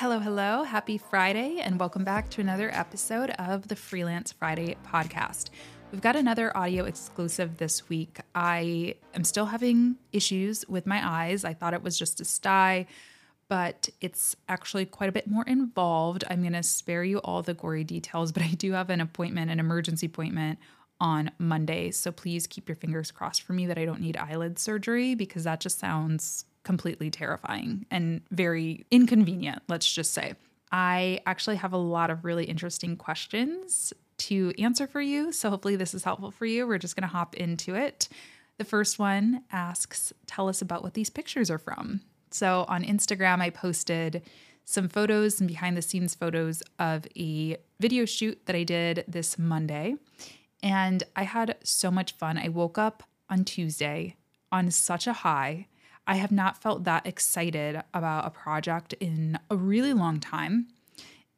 Hello, hello. Happy Friday, and welcome back to another episode of the Freelance Friday podcast. We've got another audio exclusive this week. I am still having issues with my eyes. I thought it was just a sty, but it's actually quite a bit more involved. I'm going to spare you all the gory details, but I do have an appointment, an emergency appointment on Monday. So please keep your fingers crossed for me that I don't need eyelid surgery because that just sounds completely terrifying and very inconvenient, let's just say. I actually have a lot of really interesting questions to answer for you. So hopefully, this is helpful for you. We're just going to hop into it. The first one asks, Tell us about what these pictures are from. So on Instagram, I posted some photos and behind the scenes photos of a video shoot that I did this Monday. And I had so much fun. I woke up on Tuesday on such a high. I have not felt that excited about a project in a really long time.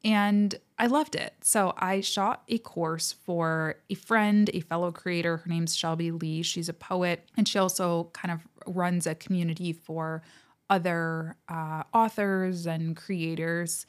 And I loved it. So I shot a course for a friend, a fellow creator. Her name's Shelby Lee. She's a poet, and she also kind of runs a community for other uh, authors and creators.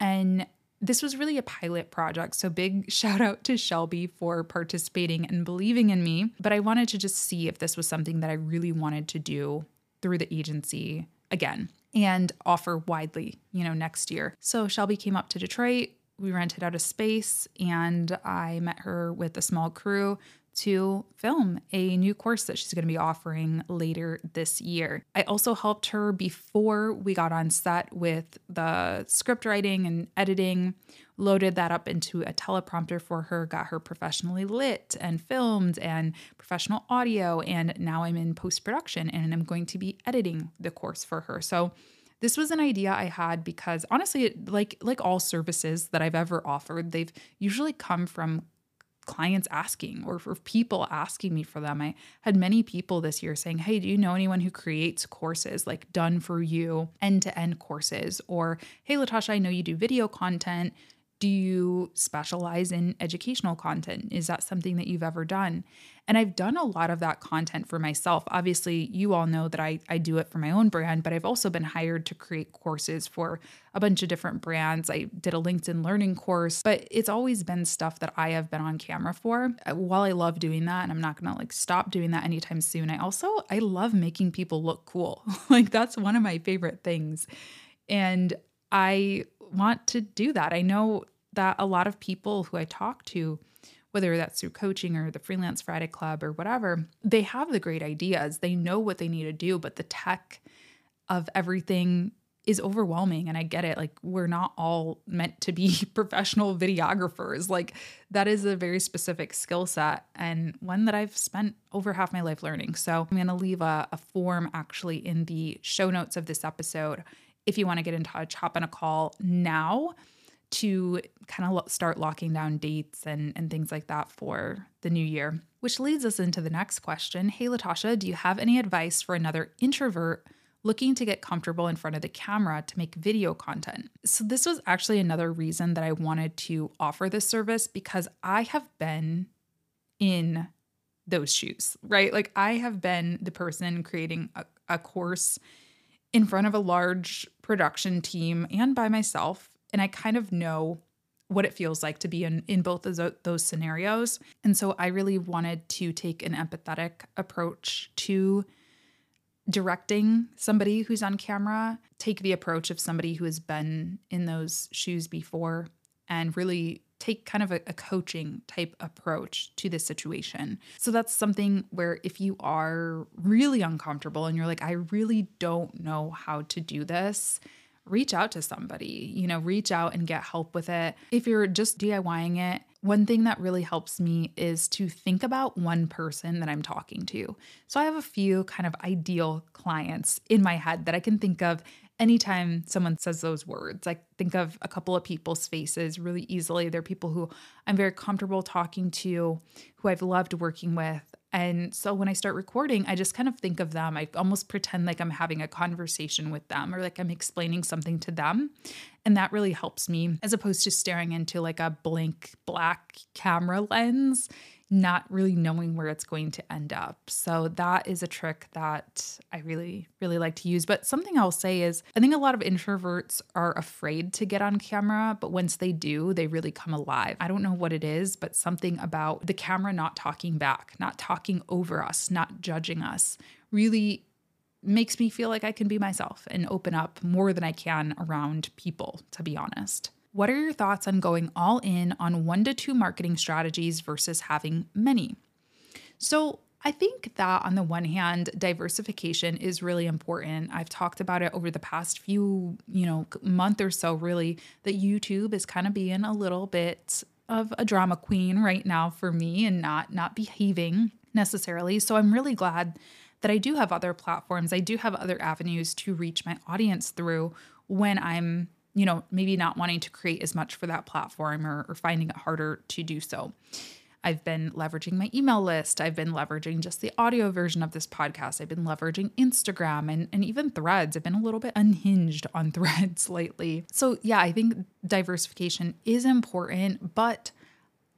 And this was really a pilot project. So, big shout out to Shelby for participating and believing in me. But I wanted to just see if this was something that I really wanted to do through the agency again and offer widely, you know, next year. So Shelby came up to Detroit. We rented out a space and I met her with a small crew to film a new course that she's going to be offering later this year. I also helped her before we got on set with the script writing and editing, loaded that up into a teleprompter for her, got her professionally lit and filmed and professional audio. And now I'm in post production and I'm going to be editing the course for her. So this was an idea I had because honestly, like like all services that I've ever offered, they've usually come from clients asking or for people asking me for them. I had many people this year saying, Hey, do you know anyone who creates courses like done for you end to end courses? Or, Hey, Latasha, I know you do video content. Do you specialize in educational content? Is that something that you've ever done? And I've done a lot of that content for myself. Obviously, you all know that I, I do it for my own brand, but I've also been hired to create courses for a bunch of different brands. I did a LinkedIn learning course, but it's always been stuff that I have been on camera for. Uh, while I love doing that, and I'm not gonna like stop doing that anytime soon, I also I love making people look cool. like that's one of my favorite things. And I want to do that. I know that a lot of people who I talk to, whether that's through coaching or the Freelance Friday Club or whatever, they have the great ideas. They know what they need to do, but the tech of everything is overwhelming and I get it. Like we're not all meant to be professional videographers. Like that is a very specific skill set and one that I've spent over half my life learning. So I'm going to leave a, a form actually in the show notes of this episode. If you want to get in touch hop on a call now to kind of start locking down dates and, and things like that for the new year. Which leads us into the next question Hey, Latasha, do you have any advice for another introvert looking to get comfortable in front of the camera to make video content? So, this was actually another reason that I wanted to offer this service because I have been in those shoes, right? Like, I have been the person creating a, a course in front of a large production team and by myself and I kind of know what it feels like to be in, in both of those scenarios. And so I really wanted to take an empathetic approach to directing somebody who's on camera, take the approach of somebody who has been in those shoes before, and really take kind of a, a, coaching type approach to this situation. So that's something where if you are really uncomfortable and you're like, I really don't know how to do this, reach out to somebody, you know, reach out and get help with it. If you're just DIYing it, one thing that really helps me is to think about one person that I'm talking to. So I have a few kind of ideal clients in my head that I can think of anytime someone says those words. I think of a couple of people's faces really easily. They're people who I'm very comfortable talking to, who I've loved working with. And so when I start recording, I just kind of think of them. I almost pretend like I'm having a conversation with them or like I'm explaining something to them. And that really helps me as opposed to staring into like a blank black camera lens not really knowing where it's going to end up. So that is a trick that I really, really like to use. But something I'll say is I think a lot of introverts are afraid to get on camera, but once they do, they really come alive. I don't know what it is, but something about the camera not talking back, not talking over us, not judging us really makes me feel like I can be myself and open up more than I can around people, to be honest. What are your thoughts on going all in on one to two marketing strategies versus having many? So, I think that on the one hand, diversification is really important. I've talked about it over the past few, you know, month or so really that YouTube is kind of being a little bit of a drama queen right now for me and not not behaving necessarily. So I'm really glad that I do have other platforms. I do have other avenues to reach my audience through when I'm you know, maybe not wanting to create as much for that platform or, or finding it harder to do so. I've been leveraging my email list. I've been leveraging just the audio version of this podcast. I've been leveraging Instagram and, and even threads. I've been a little bit unhinged on threads lately. So, yeah, I think diversification is important, but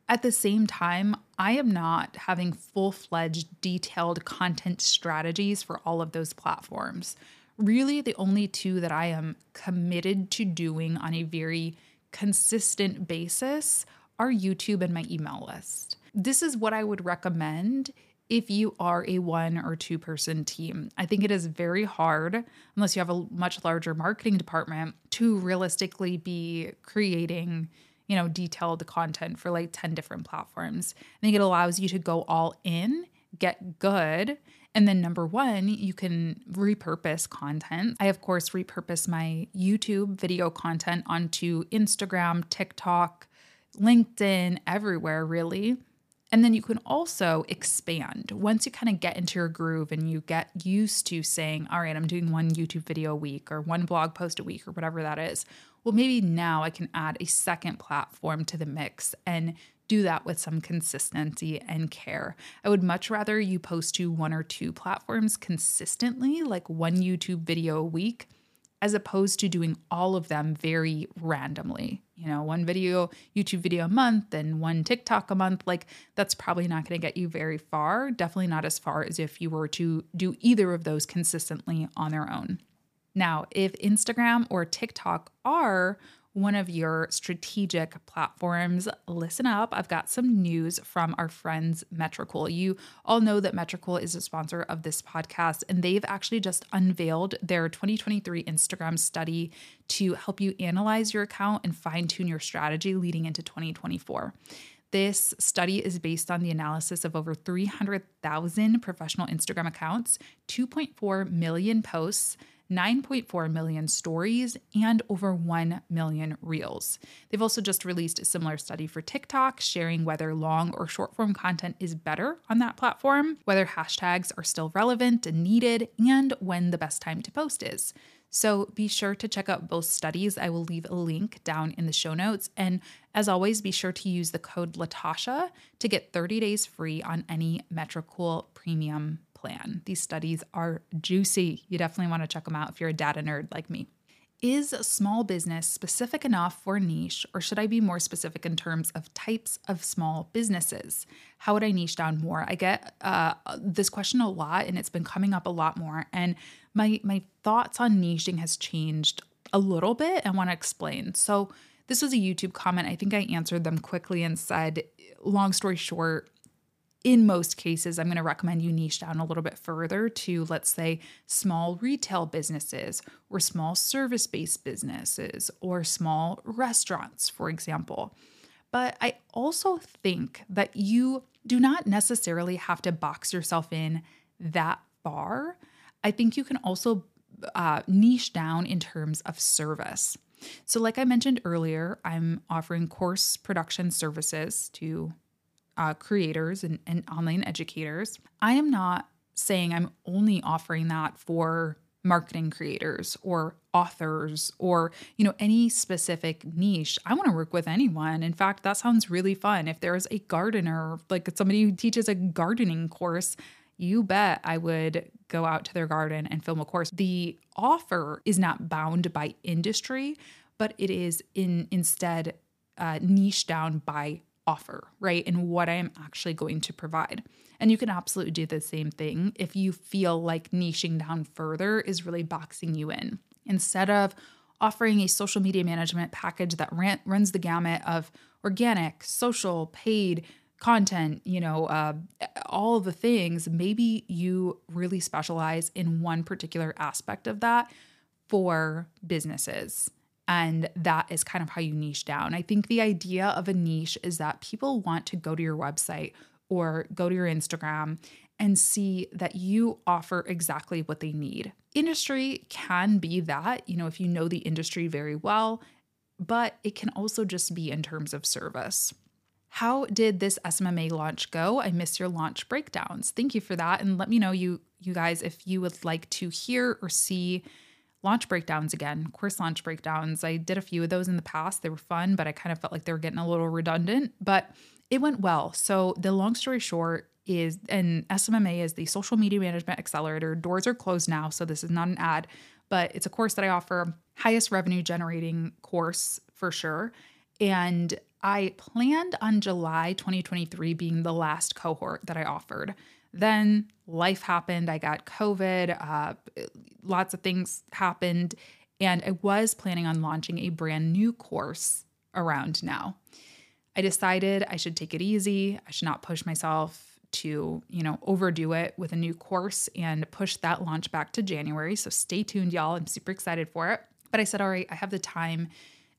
at the same time, I am not having full fledged detailed content strategies for all of those platforms really the only two that I am committed to doing on a very consistent basis are YouTube and my email list. This is what I would recommend if you are a one or two person team. I think it is very hard, unless you have a much larger marketing department, to realistically be creating you know detailed content for like 10 different platforms i think it allows you to go all in get good and then, number one, you can repurpose content. I, of course, repurpose my YouTube video content onto Instagram, TikTok, LinkedIn, everywhere, really. And then you can also expand. Once you kind of get into your groove and you get used to saying, all right, I'm doing one YouTube video a week or one blog post a week or whatever that is, well, maybe now I can add a second platform to the mix and do that with some consistency and care. I would much rather you post to one or two platforms consistently, like one YouTube video a week, as opposed to doing all of them very randomly. You know, one video, YouTube video a month and one TikTok a month, like that's probably not going to get you very far. Definitely not as far as if you were to do either of those consistently on their own. Now, if Instagram or TikTok are one of your strategic platforms, listen up. I've got some news from our friends Metricool. You all know that Metricool is a sponsor of this podcast, and they've actually just unveiled their 2023 Instagram study to help you analyze your account and fine tune your strategy leading into 2024. This study is based on the analysis of over 300,000 professional Instagram accounts, 2.4 million posts, 9.4 million stories, and over 1 million reels. They've also just released a similar study for TikTok, sharing whether long or short form content is better on that platform, whether hashtags are still relevant and needed, and when the best time to post is. So be sure to check out both studies. I will leave a link down in the show notes. And as always, be sure to use the code LaTasha to get 30 days free on any Metricool premium plan. These studies are juicy. You definitely want to check them out if you're a data nerd like me. Is small business specific enough for niche, or should I be more specific in terms of types of small businesses? How would I niche down more? I get uh, this question a lot, and it's been coming up a lot more. And my my thoughts on niching has changed a little bit. I want to explain. So this was a YouTube comment. I think I answered them quickly and said, long story short, in most cases, I'm going to recommend you niche down a little bit further to, let's say, small retail businesses or small service based businesses or small restaurants, for example. But I also think that you do not necessarily have to box yourself in that far. I think you can also uh, niche down in terms of service. So, like I mentioned earlier, I'm offering course production services to uh, creators and, and online educators. I am not saying I'm only offering that for marketing creators or authors or you know any specific niche. I want to work with anyone. In fact that sounds really fun. If there's a gardener like somebody who teaches a gardening course you bet i would go out to their garden and film a course. The offer is not bound by industry but it is in instead uh, niche down by offer, right? And what I am actually going to provide. And you can absolutely do the same thing if you feel like niching down further is really boxing you in. Instead of offering a social media management package that ran, runs the gamut of organic, social, paid, content, you know, uh, all the things, maybe you really specialize in one particular aspect of that for businesses. And that is kind of how you niche down. I think the idea of a niche is that people want to go to your website or go to your Instagram and see that you offer exactly what they need. Industry can be that, you know, if you know the industry very well, but it can also just be in terms of service. How did this SMMA launch go? I miss your launch breakdowns. Thank you for that and let me know you you guys if you would like to hear or see launch breakdowns again, course launch breakdowns. I did a few of those in the past. They were fun, but I kind of felt like they were getting a little redundant, but it went well. So, the long story short is, and SMMA is the Social Media Management Accelerator. Doors are closed now, so this is not an ad, but it's a course that I offer, highest revenue generating course for sure. And I planned on July 2023 being the last cohort that I offered. Then life happened. I got COVID, uh, lots of things happened. And I was planning on launching a brand new course around now. I decided I should take it easy. I should not push myself to, you know, overdo it with a new course and push that launch back to January. So stay tuned, y'all. I'm super excited for it. But I said, all right, I have the time.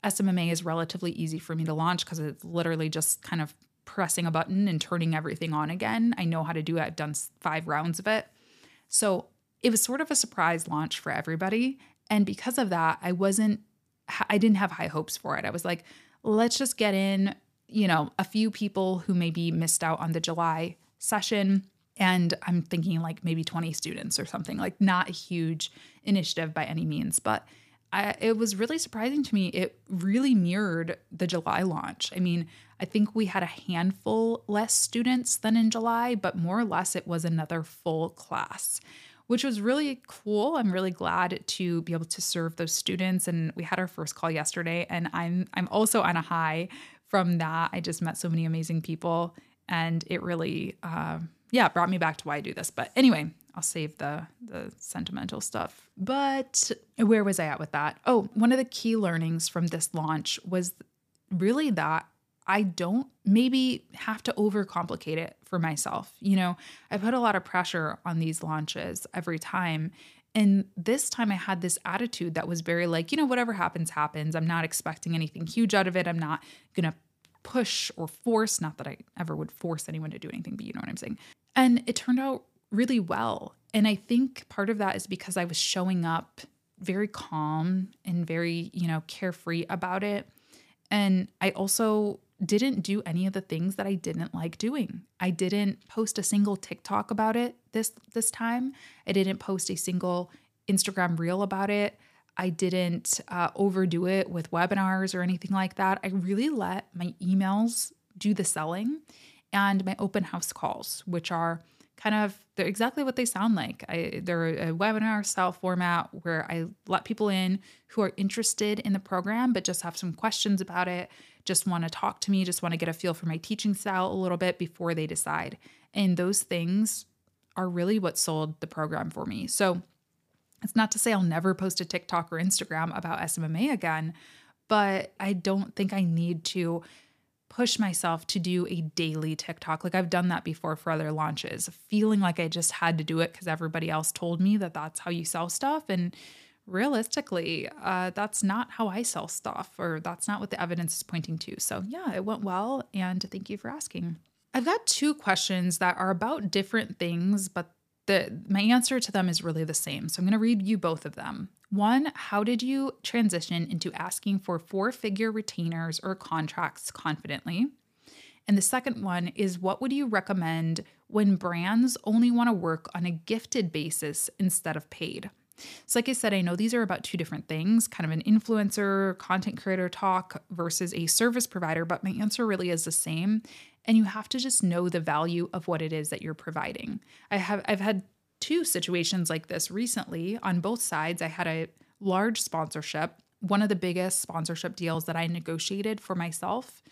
SMMA is relatively easy for me to launch because it's literally just kind of pressing a button and turning everything on again. I know how to do it. I've done five rounds of it. So it was sort of a surprise launch for everybody. And because of that, I wasn't, I didn't have high hopes for it. I was like, let's just get in, you know, a few people who maybe missed out on the July session. And I'm thinking like maybe 20 students or something, like not a huge initiative by any means. But I, it was really surprising to me. It really mirrored the July launch. I mean, I think we had a handful less students than in July, but more or less it was another full class, which was really cool. I'm really glad to be able to serve those students. And we had our first call yesterday, and I'm I'm also on a high from that. I just met so many amazing people, and it really, uh, yeah, brought me back to why I do this. But anyway, I'll save the the sentimental stuff. But where was I at with that? Oh, one of the key learnings from this launch was really that I don't maybe have to overcomplicate it for myself. You know, I put a lot of pressure on these launches every time. And this time I had this attitude that was very like, you know, whatever happens, happens. I'm not expecting anything huge out of it. I'm not going to push or force, not that I ever would force anyone to do anything, but you know what I'm saying. And it turned out really well. And I think part of that is because I was showing up very calm and very, you know, carefree about it. And I also didn't do any of the things that I didn't like doing. I didn't post a single TikTok about it this this time. I didn't post a single Instagram reel about it. I didn't uh, overdo it with webinars or anything like that. I really let my emails do the selling and my open house calls, which are kind of they're exactly what they sound like. I, they're a webinar style format where I let people in who are interested in the program but just have some questions about it, just want to talk to me, just want to get a feel for my teaching style a little bit before they decide. And those things are really what sold the program for me. So it's not to say I'll never post a TikTok or Instagram about SMMA again, but I don't think I need to push myself to do a daily TikTok. Like I've done that before for other launches, feeling like I just had to do it because everybody else told me that that's how you sell stuff. And realistically, uh, that's not how I sell stuff, or that's not what the evidence is pointing to. So, yeah, it went well. And thank you for asking. I've got two questions that are about different things, but the my answer to them is really the same. So I'm going to read you both of them. One, how did you transition into asking for four figure retainers or contracts confidently? And the second one is what would you recommend when brands only want to work on a gifted basis instead of paid? So, like I said, I know these are about two different things kind of an influencer, content creator talk versus a service provider, but my answer really is the same. And you have to just know the value of what it is that you're providing. I have I've had two situations like this recently on both sides. I had a large sponsorship, one of the biggest sponsorship deals that I negotiated for myself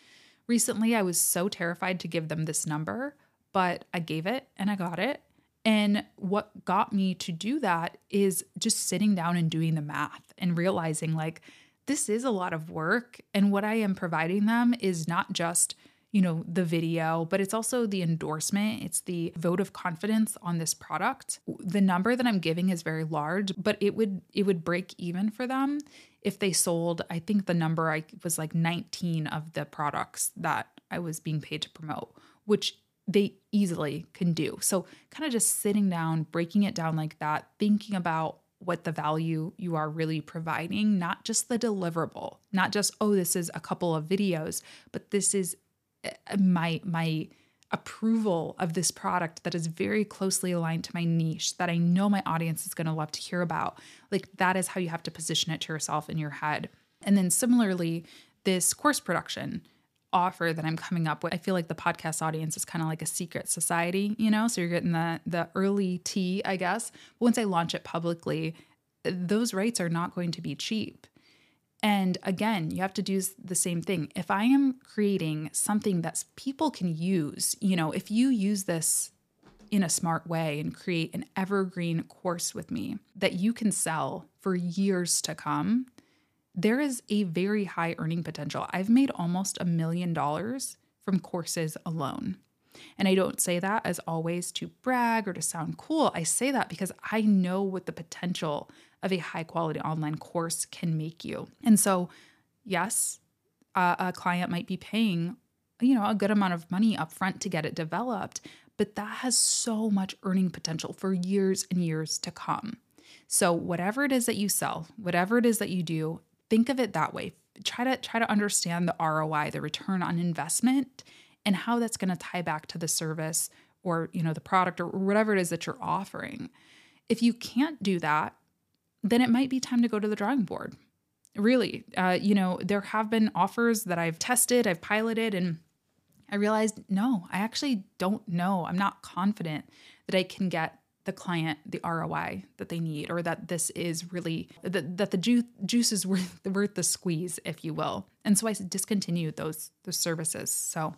Recently, I was so terrified to give them this number, but I gave it and I got it. And what got me to do that is just sitting down and doing the math and realizing like this is a lot of work. And what I am providing them is not just, you know, the video, but it's also the endorsement, it's the vote of confidence on this product. The number that I'm giving is very large, but it would it would break even for them if they sold, I think the number I was like 19 of the products that I was being paid to promote, which they easily can do. So, kind of just sitting down, breaking it down like that, thinking about what the value you are really providing, not just the deliverable, not just oh this is a couple of videos, but this is my my approval of this product that is very closely aligned to my niche that I know my audience is going to love to hear about. Like that is how you have to position it to yourself in your head. And then similarly, this course production offer that I'm coming up with. I feel like the podcast audience is kind of like a secret society, you know? So you're getting the the early tea, I guess. But once I launch it publicly, those rates are not going to be cheap. And again, you have to do the same thing. If I am creating something that people can use, you know, if you use this in a smart way and create an evergreen course with me that you can sell for years to come, there is a very high earning potential. I've made almost a million dollars from courses alone. And I don't say that as always to brag or to sound cool. I say that because I know what the potential of a high quality online course can make you. And so, yes, uh, a client might be paying, you know, a good amount of money upfront to get it developed, but that has so much earning potential for years and years to come. So, whatever it is that you sell, whatever it is that you do, think of it that way. Try to try to understand the ROI, the return on investment, and how that's going to tie back to the service or, you know, the product or whatever it is that you're offering. If you can't do that, then it might be time to go to the drawing board. Really, uh, you know, there have been offers that I've tested, I've piloted, and I realized no, I actually don't know. I'm not confident that I can get the client the ROI that they need, or that this is really that, that the ju- juice is worth worth the squeeze, if you will. And so I discontinued those those services. So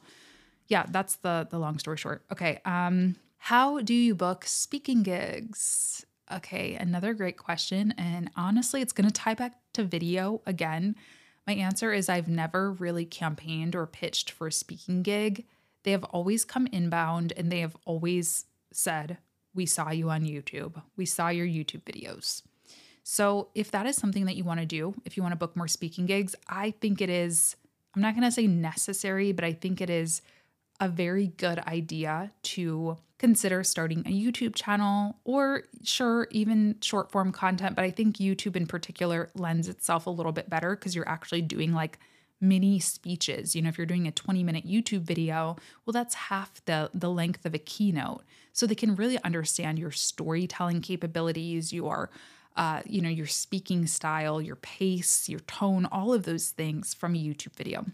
yeah, that's the the long story short. Okay, um, how do you book speaking gigs? Okay, another great question. And honestly, it's going to tie back to video again. My answer is I've never really campaigned or pitched for a speaking gig. They have always come inbound and they have always said, We saw you on YouTube. We saw your YouTube videos. So, if that is something that you want to do, if you want to book more speaking gigs, I think it is, I'm not going to say necessary, but I think it is a very good idea to consider starting a YouTube channel or, sure, even short form content. But I think YouTube in particular lends itself a little bit better because you're actually doing like mini speeches. You know, if you're doing a 20 minute YouTube video, well, that's half the, the length of a keynote. So they can really understand your storytelling capabilities, your uh, you know, your speaking style, your pace, your tone, all of those things from a YouTube video.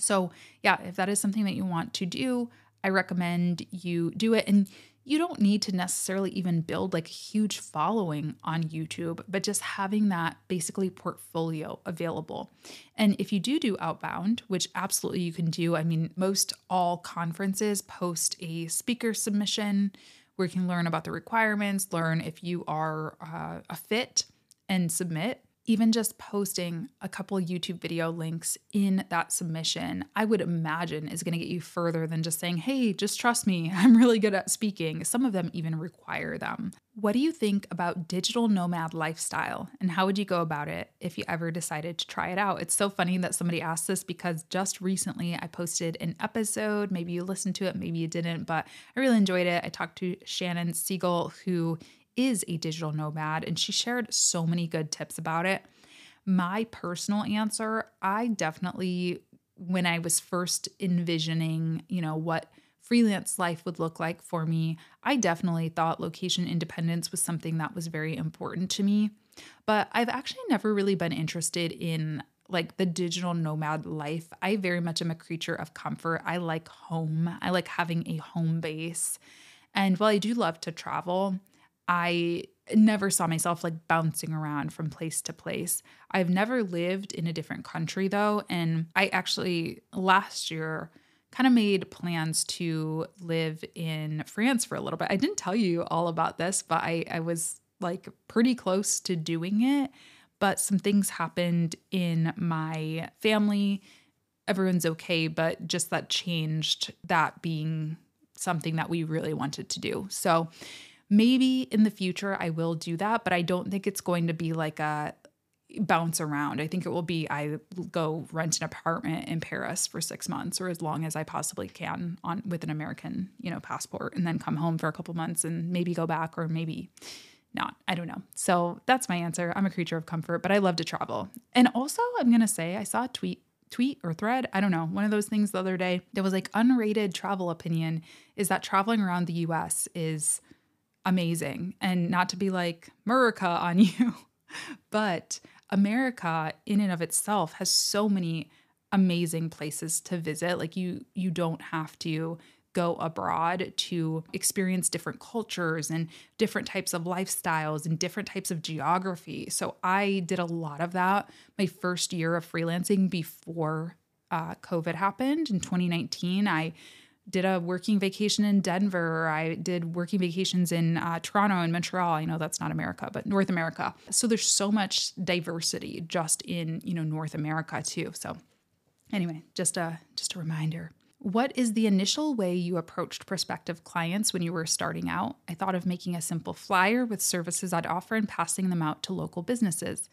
So, yeah, if that is something that you want to do, I recommend you do it. And you don't need to necessarily even build like a huge following on YouTube, but just having that basically portfolio available. And if you do do outbound, which absolutely you can do, I mean, most all conferences post a speaker submission where you can learn about the requirements, learn if you are uh, a fit, and submit even just posting a couple YouTube video links in that submission, I would imagine is going to get you further than just saying, hey, just trust me, I'm really good at speaking. Some of them even require them. What do you think about digital nomad lifestyle and how would you go about it if you ever decided to try it out? It's so funny that somebody asked this because just recently I posted an episode. Maybe you listened to it, maybe you didn't, but I really enjoyed it. I talked to Shannon Siegel, who is a digital nomad, and she shared so many good tips about it. My personal answer, I definitely, when I was first envisioning, you know, what freelance life would look like for me, I definitely thought location independence was something that was very important to me. But I've actually never really been interested in like the digital nomad life. I very much am a creature of comfort. I like home, I like having a home base. And while I do love to travel, I never saw myself like bouncing around from place to place. I've never lived in a different country though. And I actually last year kind of made plans to live in France for a little bit. I didn't tell you all about this, but I, I was like pretty close to doing it. But some things happened in my family. Everyone's okay, but just that changed that being something that we really wanted to do. So maybe in the future I will do that, but I don't think it's going to be like a bounce around. I think it will be I go rent an apartment in Paris for 6 months or as long as I possibly can on with an American, you know, passport and then come home for a couple months and maybe go back or maybe not. I don't know. So that's my answer. I'm a creature of comfort, but I love to travel. And also, I'm going to say I saw a tweet tweet or thread, I don't know, one of those things the other day that was like unrated travel opinion is that traveling around the US is amazing and not to be like America on you, but America in and of itself has so many amazing places to visit. Like you you don't have to go abroad to experience different cultures and different types of lifestyles and different types of geography. So I did a lot of that my first year of freelancing before uh, COVID happened in 2019. I did a working vacation in Denver. or I did working vacations in uh, Toronto and Montreal. I know that's not America, but North America. So there's so much diversity just in you know North America too. So anyway, just a just a reminder. What is the initial way you approached prospective clients when you were starting out? I thought of making a simple flyer with services I'd offer and passing them out to local businesses.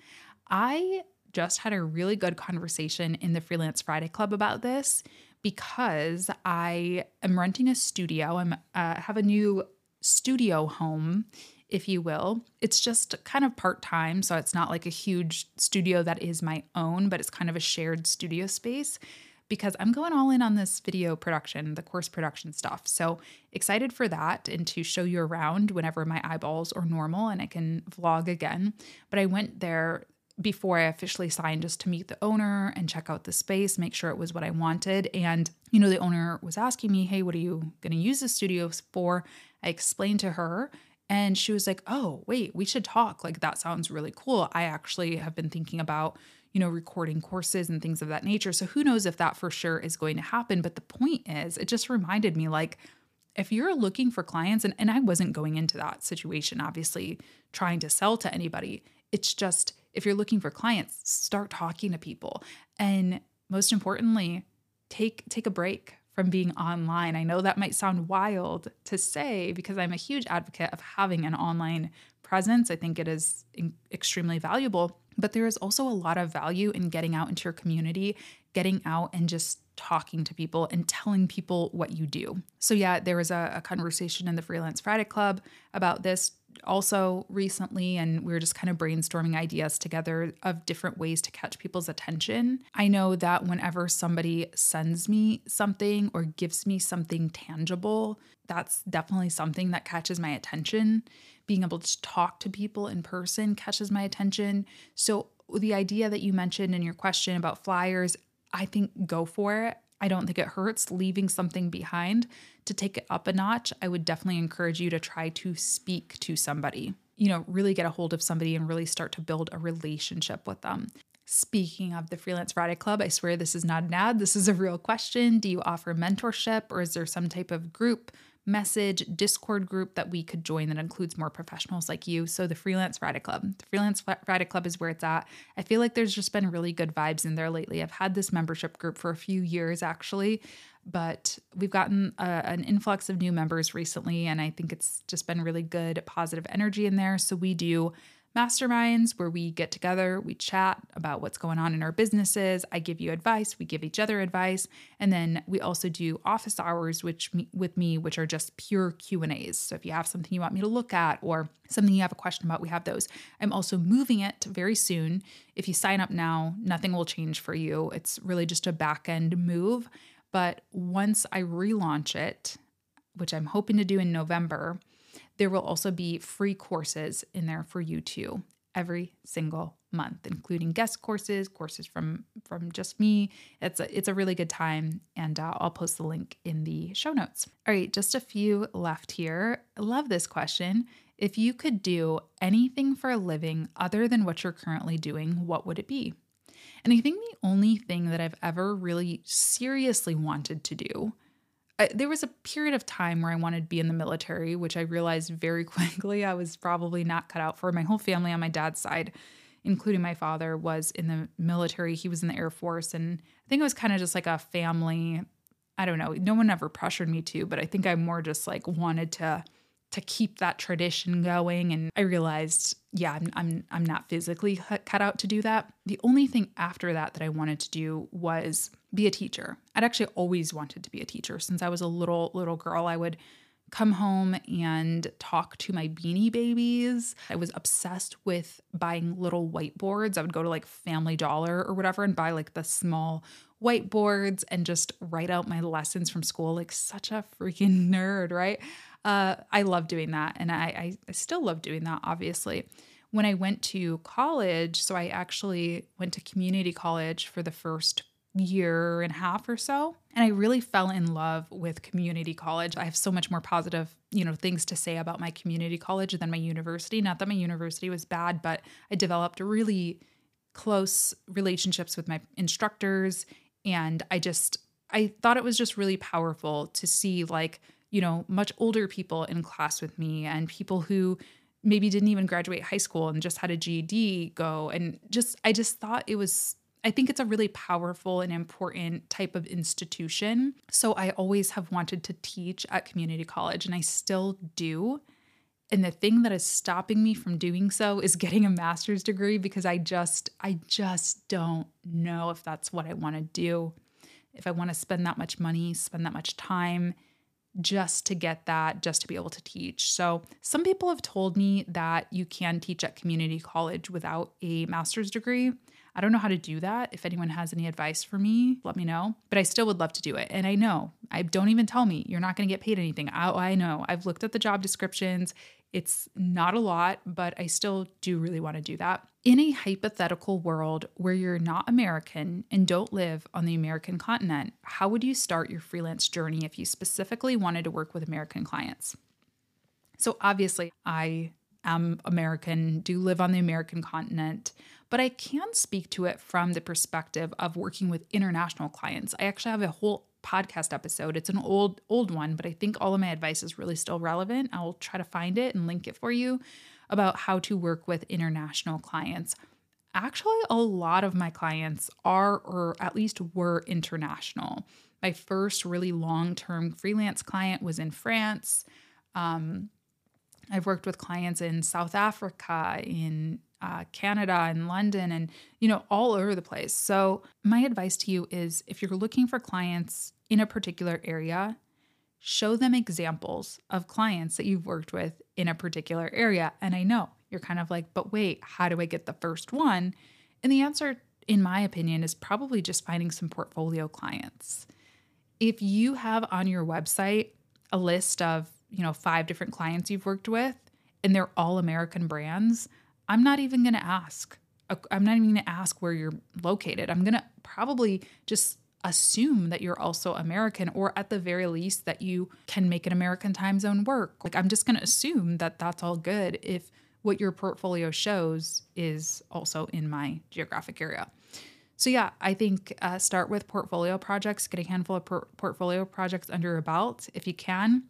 I just had a really good conversation in the Freelance Friday Club about this because I am renting a studio. I'm uh, have a new studio home, if you will. It's just kind of part time, so it's not like a huge studio that is my own, but it's kind of a shared studio space because I'm going all in on this video production, the course production stuff. So excited for that and to show you around whenever my eyeballs are normal and I can vlog again. But I went there before I officially signed just to meet the owner and check out the space, make sure it was what I wanted. And, you know, the owner was asking me, Hey, what are you going to use the studio for? I explained to her and she was like, Oh, wait, we should talk. Like, that sounds really cool. I actually have been thinking about, you know, recording courses and things of that nature. So who knows if that for sure is going to happen. But the point is, it just reminded me like, if you're looking for clients, and, and I wasn't going into that situation, obviously, trying to sell to anybody, it's just, if you're looking for clients, start talking to people. And most importantly, take take a break from being online. I know that might sound wild to say because I'm a huge advocate of having an online presence. I think it is in- extremely valuable, but there is also a lot of value in getting out into your community, getting out and just talking to people and telling people what you do. So, yeah, there was a, a conversation in the Freelance Friday Club about this also recently, and we were just kind of brainstorming ideas together of different ways to catch people's attention. I know that whenever somebody sends me something or gives me something tangible, that's definitely something that catches my attention. Being able to talk to people in person catches my attention. So, the idea that you mentioned in your question about flyers, I think go for it. I don't think it hurts leaving something behind. To take it up a notch, I would definitely encourage you to try to speak to somebody. You know, really get a hold of somebody and really start to build a relationship with them. Speaking of the Freelance Friday Club, I swear this is not an ad. This is a real question. Do you offer mentorship or is there some type of group message Discord group that we could join that includes more professionals like you. So, the Freelance Friday Club. The Freelance Friday Club is where it's at. I feel like there's just been really good vibes in there lately. I've had this membership group for a few years actually, but we've gotten a, an influx of new members recently, and I think it's just been really good, positive energy in there. So, we do masterminds where we get together, we chat about what's going on in our businesses. I give you advice, we give each other advice, and then we also do office hours which with me which are just pure Q&As. So if you have something you want me to look at or something you have a question about, we have those. I'm also moving it very soon. If you sign up now, nothing will change for you. It's really just a back end move, but once I relaunch it, which I'm hoping to do in November, there will also be free courses in there for you too every single month including guest courses courses from from just me. It's a it's a really good time and uh, i'll post the link in the show notes. All right just a few left here. I love this question. If you could do anything for a living other than what you're currently doing, what would it be? And I think the only thing that I've ever really seriously wanted to do, I, there was a period of time where I wanted to be in the military, which I realized very quickly I was probably not cut out for. My whole family on my dad's side, including my father, was in the military. He was in the Air Force. And I think it was kind of just like a family. I don't know. No one ever pressured me to, but I think I more just like wanted to to keep that tradition going and i realized yeah i'm i'm, I'm not physically cut out to do that the only thing after that that i wanted to do was be a teacher i'd actually always wanted to be a teacher since i was a little little girl i would come home and talk to my beanie babies. I was obsessed with buying little whiteboards. I would go to like Family Dollar or whatever and buy like the small whiteboards and just write out my lessons from school like such a freaking nerd, right? Uh, I love doing that. And I, I still love doing that, obviously. When I went to college, so I actually went to community college for the first year and a half or so and i really fell in love with community college i have so much more positive you know things to say about my community college than my university not that my university was bad but i developed really close relationships with my instructors and i just i thought it was just really powerful to see like you know, much older people in class with me and people who maybe didn't even graduate high school and just had a GED go. And just, I just thought it was, I think it's a really powerful and important type of institution. So I always have wanted to teach at community college and I still do. And the thing that is stopping me from doing so is getting a master's degree because I just, I just don't know if that's what I want to do. If I want to spend that much money, spend that much time just to get that, just to be able to teach. So, some people have told me that you can teach at community college without a master's degree. I don't know how to do that. If anyone has any advice for me, let me know. But I still would love to do it. And I know, I don't even tell me you're not going to get paid anything. I, I know. I've looked at the job descriptions. It's not a lot, but I still do really want to do that. In a hypothetical world where you're not American and don't live on the American continent, how would you start your freelance journey if you specifically wanted to work with American clients? So, obviously, I am American, do live on the American continent, but I can speak to it from the perspective of working with international clients. I actually have a whole podcast episode. It's an old old one, but I think all of my advice is really still relevant. I'll try to find it and link it for you about how to work with international clients. Actually, a lot of my clients are or at least were international. My first really long-term freelance client was in France. Um, I've worked with clients in South Africa, in uh, Canada and London and, you know, all over the place. So, my advice to you is if you're looking for clients in a particular area, show them examples of clients that you've worked with in a particular area. And I know you're kind of like, but wait, how do I get the first one? And the answer, in my opinion, is probably just finding some portfolio clients. If you have on your website a list of, you know, five different clients you've worked with and they're all American brands, I'm not even going to ask. I'm not even going to ask where you're located. I'm going to probably just assume that you're also American, or at the very least, that you can make an American time zone work. Like, I'm just going to assume that that's all good if what your portfolio shows is also in my geographic area. So, yeah, I think uh, start with portfolio projects, get a handful of por- portfolio projects under your belt if you can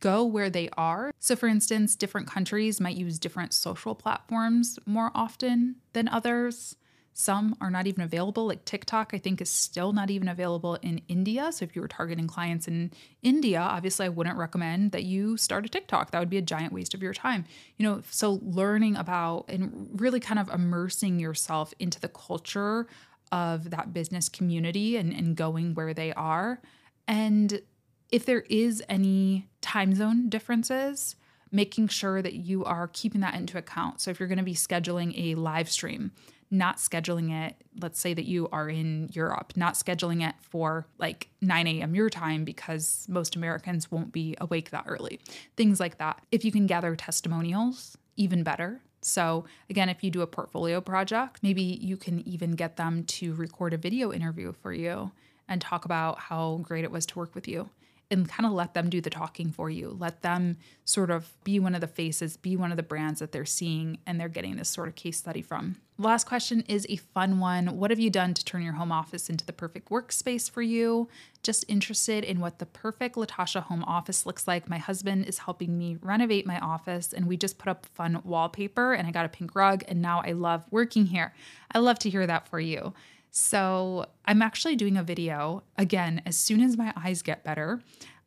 go where they are. So, for instance, different countries might use different social platforms more often than others. Some are not even available, like TikTok, I think, is still not even available in India. So, if you were targeting clients in India, obviously, I wouldn't recommend that you start a TikTok. That would be a giant waste of your time. You know, so learning about and really kind of immersing yourself into the culture of that business community and, and going where they are. And if there is any time zone differences, making sure that you are keeping that into account. So if you're going to be scheduling a live stream, not scheduling it, let's say that you are in Europe, not scheduling it for like 9 a.m. your time because most Americans won't be awake that early. Things like that. If you can gather testimonials, even better. So, again, if you do a portfolio project, maybe you can even get them to record a video interview for you and talk about how great it was to work with you and kind of let them do the talking for you. Let them sort of be one of the faces, be one of the brands that they're seeing and they're getting this sort of case study from. last question is a fun one. What have you done to turn your home office into the perfect workspace for you? Just interested in what the perfect Latasha home office looks like. My husband is helping me renovate my office and we just put up fun wallpaper and I got a pink rug and now I love working here. I love to hear that for you. So, I'm actually doing a video again as soon as my eyes get better.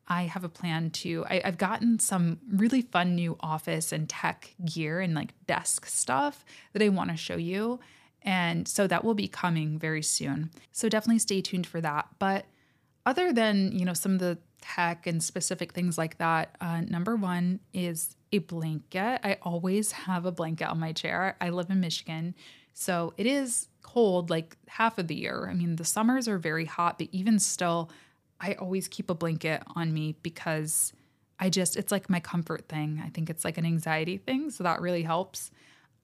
I have a plan to. I, have gotten some really fun new office and tech gear and like desk stuff that I want to show you. And so that will be coming very soon. So definitely stay tuned for that. But other than, you know, some of the tech and specific things like that, uh, number one is a blanket. I always have a blanket on my chair. I live in Michigan. So it is cold like half of the year. I mean, the summers are very hot, but even still, I always keep a blanket on me because I just, it's like my comfort thing. I think it's like an anxiety thing. So that really helps.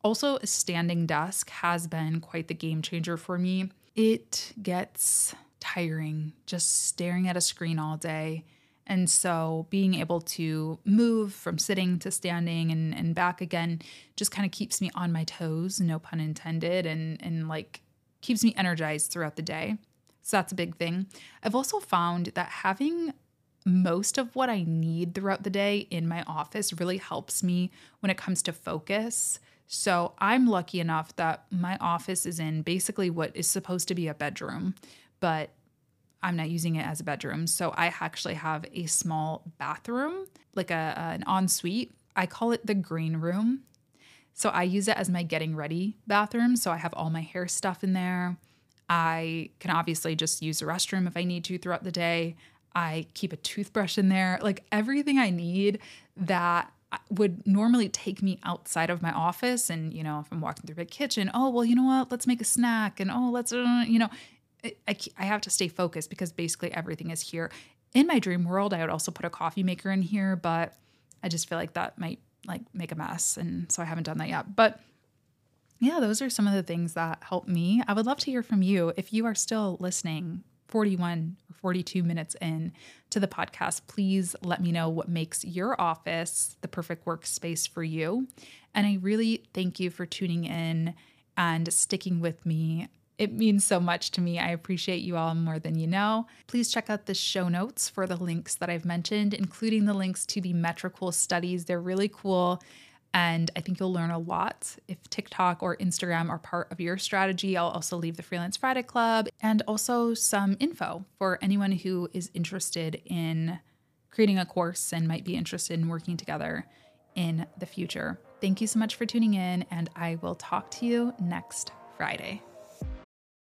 Also, a standing desk has been quite the game changer for me. It gets tiring just staring at a screen all day. And so being able to move from sitting to standing and, and back again just kind of keeps me on my toes, no pun intended, and, and like keeps me energized throughout the day. So that's a big thing. I've also found that having most of what I need throughout the day in my office really helps me when it comes to focus. So I'm lucky enough that my office is in basically what is supposed to be a bedroom, but I'm not using it as a bedroom. So I actually have a small bathroom, like a, an ensuite. I call it the green room. So I use it as my getting ready bathroom. So I have all my hair stuff in there. I can obviously just use the restroom if I need to throughout the day. I keep a toothbrush in there, like everything I need that would normally take me outside of my office. And, you know, if I'm walking through the kitchen, oh, well, you know what? Let's make a snack. And, oh, let's, uh, you know, I, I have to stay focused because basically everything is here. In my dream world, I would also put a coffee maker in here, but I just feel like that might like make a mess. And so I haven't done that yet. But yeah, those are some of the things that help me. I would love to hear from you. If you are still listening 41 or 42 minutes in to the podcast, please let me know what makes your office the perfect workspace for you. And I really thank you for tuning in and sticking with me it means so much to me. I appreciate you all more than you know. Please check out the show notes for the links that I've mentioned, including the links to the Metricool studies. They're really cool. And I think you'll learn a lot. If TikTok or Instagram are part of your strategy, I'll also leave the Freelance Friday Club and also some info for anyone who is interested in creating a course and might be interested in working together in the future. Thank you so much for tuning in, and I will talk to you next Friday.